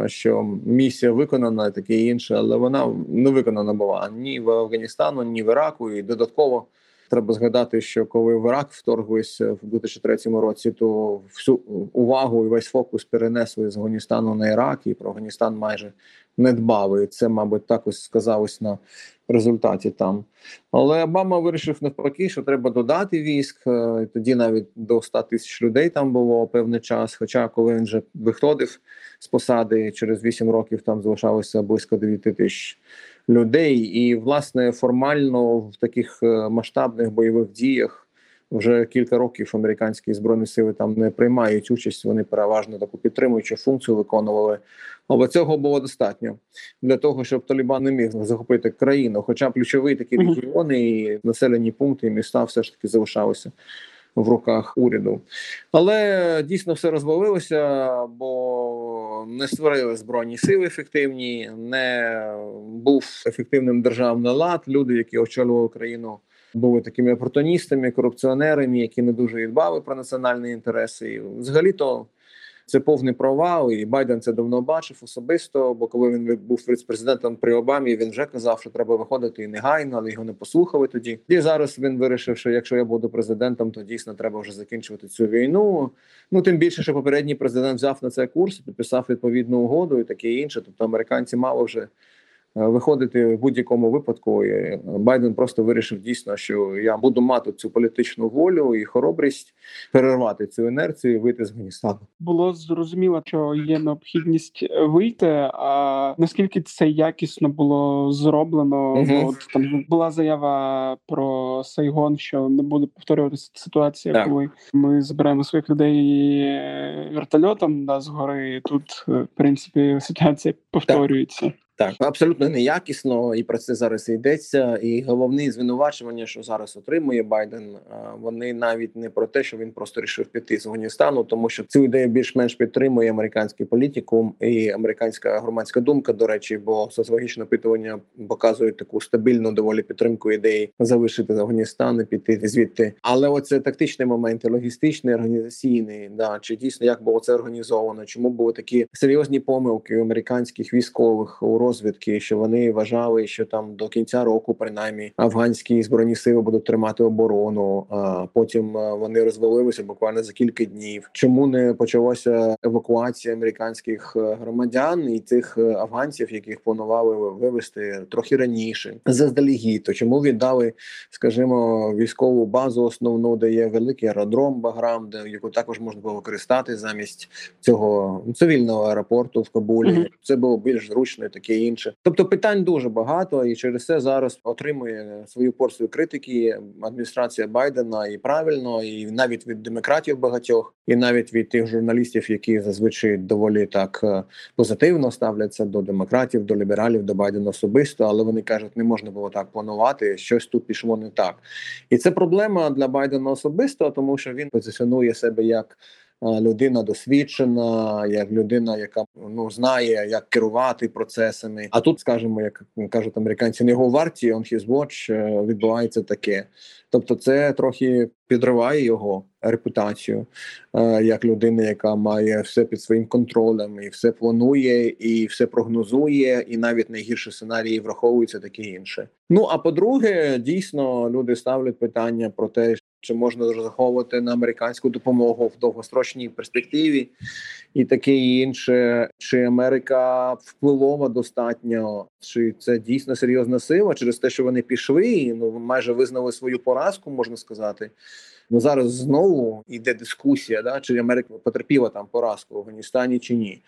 що місія виконана, і таке інше, але вона не виконана була ні в Афганістану, ні в Іраку. І додатково треба згадати, що коли в Ірак вторглися в 2003 році, то всю увагу і весь фокус перенесли з Афганістану на Ірак, і про Афганістан майже не дбали. І це, мабуть, також сказалось на результаті там. Але Обама вирішив навпаки, що треба додати військ. е, і Тоді навіть до 100 тисяч людей там було певний час. Хоча, коли він вже виходив з посади, через 8 років там залишалося близько 9 тисяч. Людей. І власне формально в таких е, масштабних бойових діях вже кілька років американські збройні сили там не приймають участь. Вони переважно таку підтримуючу функцію виконували. Але цього було достатньо для того, щоб Талібан не міг захопити країну. Хоча ключові такі регіони і населені пункти і міста все ж таки залишалися в руках уряду. Але дійсно все розвалилося, бо не створили збройні сили ефективні, не був ефективним державний лад. Люди, які очолювали країну, були такими опортуністами, корупціонерами, які не дуже дбали про національні інтереси. І Взагалі-то це повний провал, і Байден це давно бачив особисто. Бо коли він був президентом при Обамі, він вже казав, що треба виходити і негайно, але його не послухали тоді. І зараз він вирішив, що якщо я буду президентом, то дійсно треба вже закінчувати цю війну. Ну тим більше, що попередній президент взяв на це курс, підписав відповідну угоду і таке інше. Тобто американці мало вже. Е, виходити в будь-якому випадку. І Байден просто вирішив дійсно, що я буду мати цю політичну волю і хоробрість перервати цю інерцію і вийти з Афганістану. Було зрозуміло, що є необхідність вийти. А наскільки це якісно було зроблено? Угу. От там була заява про Сайгон, що не буде повторюватися ситуація, так. коли ми збираємо своїх людей вертольотом да, згори. Тут в принципі ситуація повторюється. Так. Так, абсолютно неякісно, і про це зараз йдеться. І головне звинувачування, що зараз отримує Байден, вони навіть не про те, що він просто рішив піти з Афганістану, тому що цю ідею більш-менш підтримує американський політикум і американська громадська думка. До речі, бо соціологічне опитування показують таку стабільну доволі підтримку ідеї залишити Афганістан і піти звідти. Але оце тактичний момент, логістичний, організаційний. Да, чи дійсно як було це організовано? Чому були такі серйозні помилки у американських військових у розвідки, що вони вважали, що там до кінця року, принаймні, афганські збройні сили будуть тримати оборону. А потім вони розвалилися буквально за кілька днів. Чому не почалася евакуація американських е, громадян і тих е, афганців, яких планували вивести трохи раніше? Заздалегідь, то чому віддали, скажімо, військову базу основну, де є великий аеродром Баграм, де яку також можна було використати замість цього цивільного аеропорту в Кабулі? Mm -hmm. Це було більш зручно таке інше. Тобто питань дуже багато, і через це зараз отримує свою порцію критики адміністрація Байдена і правильно, і навіть від демократів багатьох, і навіть від тих журналістів, які зазвичай доволі так е, позитивно ставляться до демократів, до лібералів, до Байдена особисто, але вони кажуть, не можна було так планувати. Щось тут пішло не так, і це проблема для Байдена особисто, тому що він позиціонує себе як людина досвідчена, як людина, яка ну знає, як керувати процесами. А тут, скажімо, як кажуть американці, не варті on his watch е, відбувається таке. Тобто, це трохи підриває його репутацію е, як людини, яка має все під своїм контролем, і все планує, і все прогнозує, і навіть найгірші сценарії враховуються таке інше. Ну а по-друге, дійсно люди ставлять питання про те, чи можна розраховувати на американську допомогу в довгострочній перспективі, і таке інше, чи Америка впливова достатньо, чи це дійсно серйозна сила через те, що вони пішли, ну майже визнали свою поразку, можна сказати. Ну зараз знову йде дискусія, да чи Америка потерпіла там поразку в Афганістані чи ні,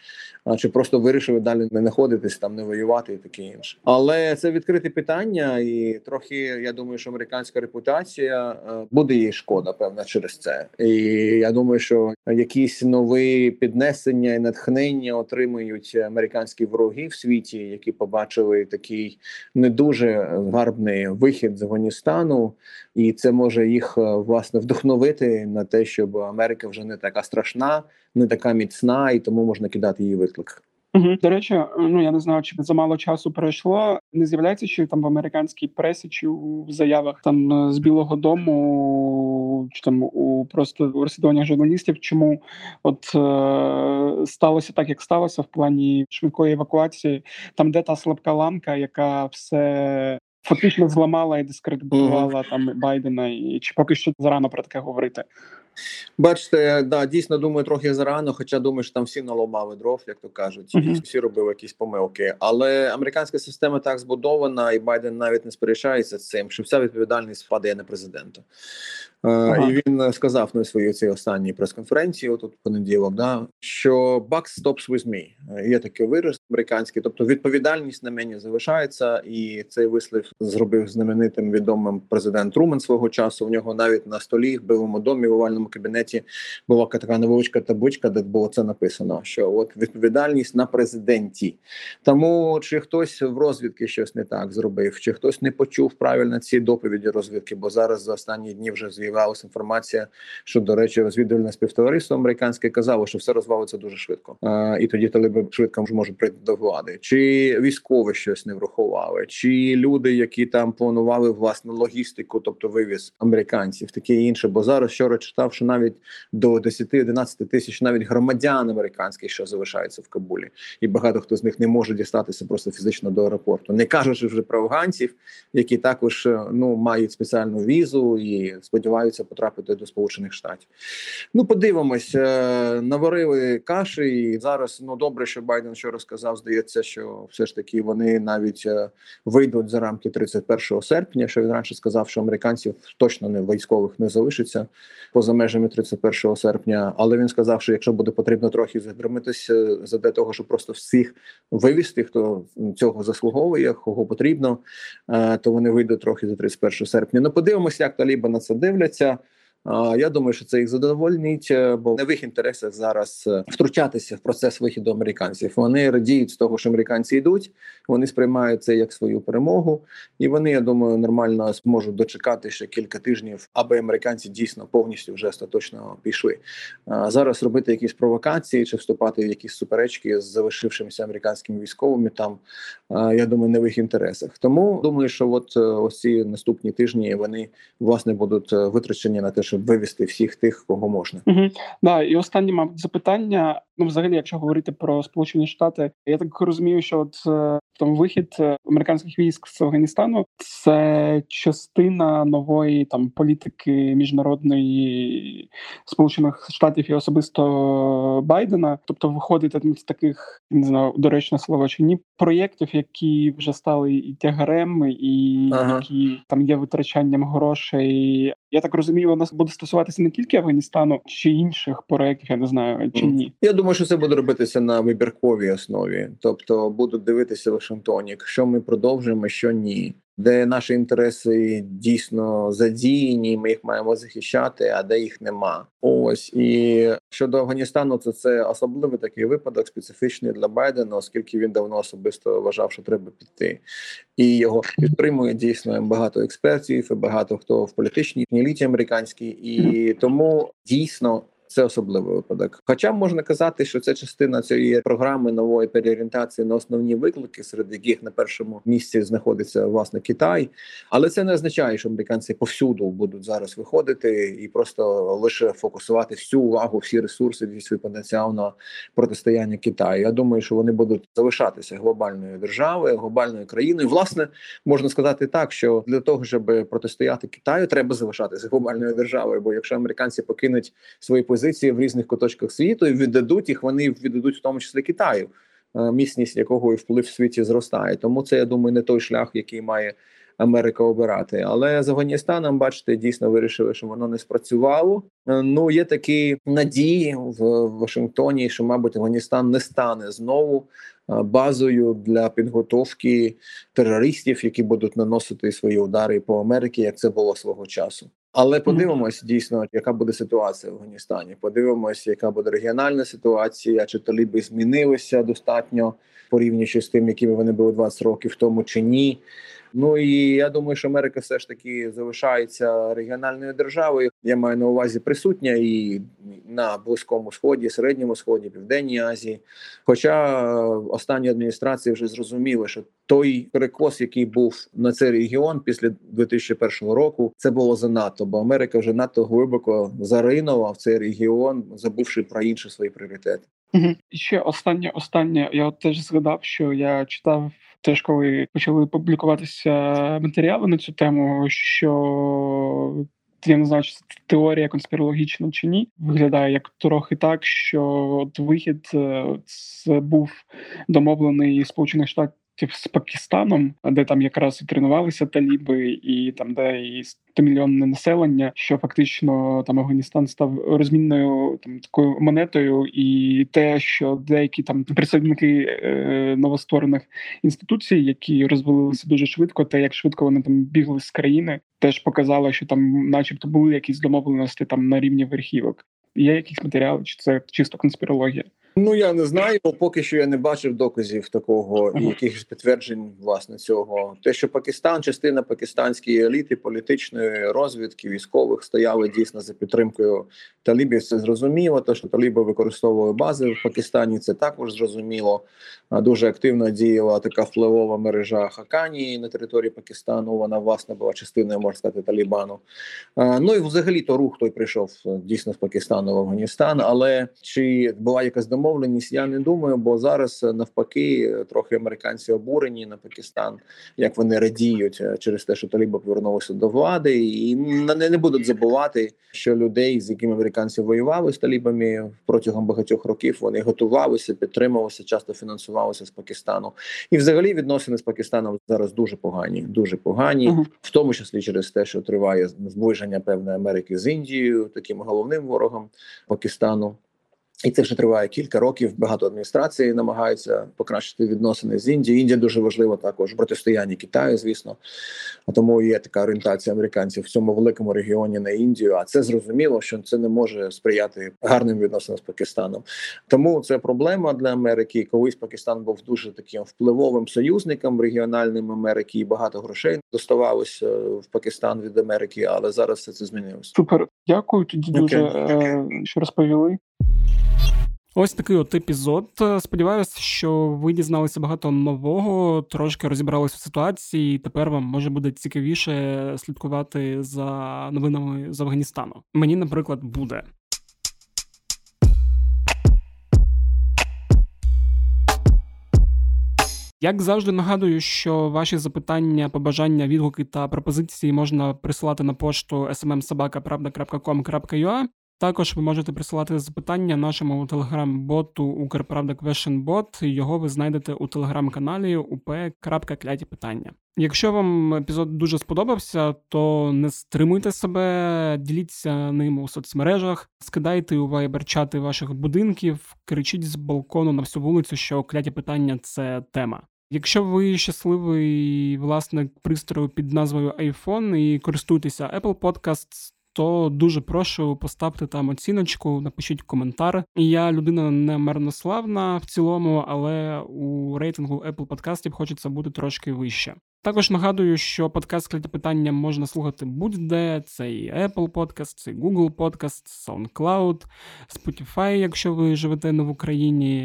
а чи просто вирішили далі не знаходитись там, не воювати і таке інше. Але це відкрите питання, і трохи я думаю, що американська репутація е, буде їй шкода, певна через це. І я думаю, що якісь нові піднесення і натхнення отримують американські вороги в світі, які побачили такий не дуже гарбний вихід з Афганістану, і це може їх е, власне вдохновити вдохновити на те, щоб Америка вже не така страшна, не така міцна, і тому можна кидати її виклик. Угу. До речі, ну я не знаю, чи замало часу пройшло. Не з'являється, чи там в американській пресі чи у заявах там з Білого Дому, чи там у просто у розслідуваннях журналістів, чому от е, сталося так, як сталося в плані швидкої евакуації, там де та слабка ламка, яка все фактично зламала і дискредитувала mm-hmm. там Байдена, і чи поки що зарано про таке говорити? Бачите, да, дійсно думаю, трохи зарано, хоча думаю, що там всі наломали дров, як то кажуть, і всі робили якісь помилки. Але американська система так збудована, і Байден навіть не сперечається з цим, що вся відповідальність впадає на президента. Ага. І він сказав на своїй цій останній прес-конференції, тут понеділок, да що «Buck stops with me». Є такий вираз американський, тобто відповідальність на мені залишається, і цей вислів зробив знаменитим відомим президент Румен свого часу. У нього навіть на столі в Білому домі в овальному кабінеті була така невеличка табличка, де було це написано: що от відповідальність на президенті. Тому чи хтось в розвідки щось не так зробив, чи хтось не почув правильно ці доповіді розвідки, бо зараз за останні дні вже з'явилися з'явилася інформація, що до речі, розвідувальне співтовариство американське казало, що все розвалиться дуже швидко, а, і тоді талиби швидко можуть прийти до влади, чи військові щось не врахували, чи люди, які там планували власну логістику, тобто вивіз американців, таке інше. Бо зараз вчора читав, що навіть до 10-11 тисяч навіть громадян американських, що залишаються в Кабулі, і багато хто з них не може дістатися просто фізично до аеропорту, не кажучи вже про афганців, які також ну мають спеціальну візу і сподіваються потрапити до Сполучених Штатів. Ну, подивимось, е, наварили каші, і зараз ну добре, що Байден що розказав. Здається, що все ж таки вони навіть е, вийдуть за рамки 31 серпня. Що він раніше сказав, що американців точно не військових не залишиться поза межами 31 серпня. Але він сказав, що якщо буде потрібно трохи задримитися для того, щоб просто всіх вивізти, хто цього заслуговує, кого потрібно, е, то вони вийдуть трохи за 31 серпня. Ну подивимося, як таліби на це дивляться дивляться. Я думаю, що це їх задовольнить, е, бо не в їх інтересах зараз е, втручатися в процес вихіду американців. Вони радіють з того, що американці йдуть. Вони сприймають це як свою перемогу, і вони, я думаю, нормально зможуть дочекати ще кілька тижнів, аби американці дійсно повністю вже остаточно пішли. Зараз робити якісь провокації чи вступати в якісь суперечки з залишившимися американськими військовими. Там я думаю, не в їх інтересах. Тому думаю, що от е, ось ці наступні тижні вони власне будуть витрачені на те, що щоб вивести всіх тих, кого можна. Угу. Да, і останнє мабуть, запитання. Ну, взагалі, якщо говорити про Сполучені Штати, я так розумію, що от е, там вихід е, американських військ з Афганістану це частина нової там політики міжнародної сполучених штатів і особисто Байдена, тобто виходить з таких не знаю, доречне слово чи ні проєктів, які вже стали і тягарем, і ага. які там є витрачанням грошей. Я так розумію, нас буде стосуватися не тільки Афганістану чи інших проєктів, я не знаю чи ні. Я думаю, що це буде робитися на вибірковій основі, тобто будуть дивитися в Вашингтоні, що ми продовжуємо, що ні. Де наші інтереси дійсно задіяні, ми їх маємо захищати, а де їх нема. Ось і щодо Афганістану, то це особливий такий випадок, специфічний для Байдена, оскільки він давно особисто вважав, що треба піти, і його підтримує дійсно багато експертів, і багато хто в політичній еліті американській, і тому дійсно це особливий випадок. Хоча можна казати, що це частина цієї програми нової переорієнтації на основні виклики, серед яких на першому місці знаходиться власне Китай, але це не означає, що американці повсюду будуть зараз виходити і просто лише фокусувати всю увагу, всі ресурси, весь свій потенціал на протистояння Китаю. Я думаю, що вони будуть залишатися глобальною державою, глобальною країною. Власне можна сказати так, що для того, щоб протистояти Китаю, треба залишатися глобальною державою. Бо якщо американці покинуть свої позиції, позиції в різних куточках світу і віддадуть їх. Вони віддадуть в тому числі Китаю, е, міцність якого і вплив в світі зростає. Тому це я думаю не той шлях, який має Америка обирати. Але з Афганістаном, бачите, дійсно вирішили, що воно не спрацювало. Е, ну є такі надії в Вашингтоні, що, мабуть, Афганістан не стане знову е, базою для підготовки терористів, які будуть наносити свої удари по Америці, як це було свого часу. Але подивимось дійсно, яка буде ситуація в Афганістані. Подивимось, яка буде регіональна ситуація, чи таліби змінилися достатньо порівнюючи з тим, якими вони були 20 років тому чи ні. Ну і я думаю, що Америка все ж таки залишається регіональною державою. Я маю на увазі присутня і на близькому сході, середньому сході, південній Азії. Хоча останні адміністрації вже зрозуміли, що той перекос, який був на цей регіон після 2001 року, це було занадто, бо Америка вже надто глибоко заринула в цей регіон, забувши про інші свої пріоритети. Угу. І ще останнє, останнє. Я от теж згадав, що я читав теж, коли почали публікуватися матеріали на цю тему, що я не знаю, чи це теорія конспірологічна чи ні. Виглядає як трохи так, що от вихід це був домовлений Сполучених Штатів з Пакистаном, де там якраз і тренувалися таліби, і там де і 100-мільйонне населення, що фактично там Афганістан став розмінною там такою монетою, і те, що деякі там представники е, новостворених інституцій, які розвалилися дуже швидко, те як швидко вони там бігли з країни, теж показало, що там, начебто, були якісь домовленості там на рівні верхівок. Є якісь матеріали, чи це чисто конспірологія? Ну я не знаю, бо поки що я не бачив доказів такого і якихось підтверджень власне цього. Те, що Пакистан, частина пакистанської еліти, політичної розвідки, військових стояли дійсно за підтримкою талібів. Це зрозуміло. Те, що таліби використовували бази в Пакистані, це також зрозуміло. Дуже активно діяла така впливова мережа Хакані на території Пакистану. Вона власне була частиною можна сказати, Талібану. Ну і взагалі то рух той прийшов дійсно з Пакистану в Афганістан. Але чи була якась домовленість, я не думаю, бо зараз е, навпаки трохи американці обурені на Пакистан, як вони радіють е, через те, що Таліби повернулися до влади, і не, не будуть забувати, що людей, з якими американці воювали з талібами протягом багатьох років, вони готувалися, підтримувалися, часто фінансувалися з Пакистану. І, взагалі, відносини з Пакистаном зараз дуже погані, дуже погані, uh-huh. в тому числі через те, що триває зближення певної Америки з Індією, таким головним ворогом Пакистану. І це вже триває кілька років. Багато адміністрацій намагаються покращити відносини з Індією. Індія дуже важлива також протистояння Китаю, звісно. А тому є така орієнтація американців в цьому великому регіоні на Індію. А це зрозуміло, що це не може сприяти гарним відносинам з Пакистаном. Тому це проблема для Америки. Колись Пакистан був дуже таким впливовим союзником регіональним Америки, і багато грошей доставалося в Пакистан від Америки, але зараз все це змінилося. Супер, дякую. Тоді дуже е, що розповіли. Ось такий от епізод. Сподіваюся, що ви дізналися багато нового, трошки розібралися в ситуації, і тепер вам може буде цікавіше слідкувати за новинами з Афганістану. Мені, наприклад, буде. Як завжди нагадую, що ваші запитання, побажання, відгуки та пропозиції можна присилати на пошту smmsobaka.pravda.com.ua. Також ви можете присилати запитання нашому телеграм-боту Укрправда Question Його ви знайдете у телеграм-каналі up.кляті питання. Якщо вам епізод дуже сподобався, то не стримуйте себе, діліться ним у соцмережах, скидайте у вайбер-чати ваших будинків, кричіть з балкону на всю вулицю, що кляті питання це тема. Якщо ви щасливий власник пристрою під назвою iPhone і користуєтеся Apple Podcasts, то дуже прошу поставте там оціночку, напишіть коментар. Я людина не марнославна в цілому, але у рейтингу Apple подкастів хочеться бути трошки вище. Також нагадую, що подкаст «Кляті питання можна слухати будь-де. Це і Apple Podcast, це і Google Podcast, SoundCloud, Spotify, якщо ви живете не в Україні,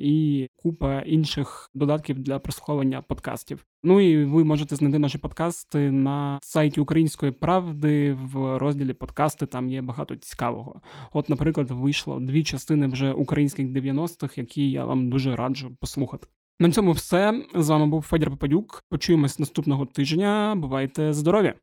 і купа інших додатків для прослуховування подкастів. Ну і ви можете знайти наші подкасти на сайті Української правди в розділі подкасти. Там є багато цікавого. От, наприклад, вийшло дві частини вже українських 90-х, які я вам дуже раджу послухати. На цьому все з вами був Федір Попадюк. Почуємось наступного тижня. Бувайте здорові!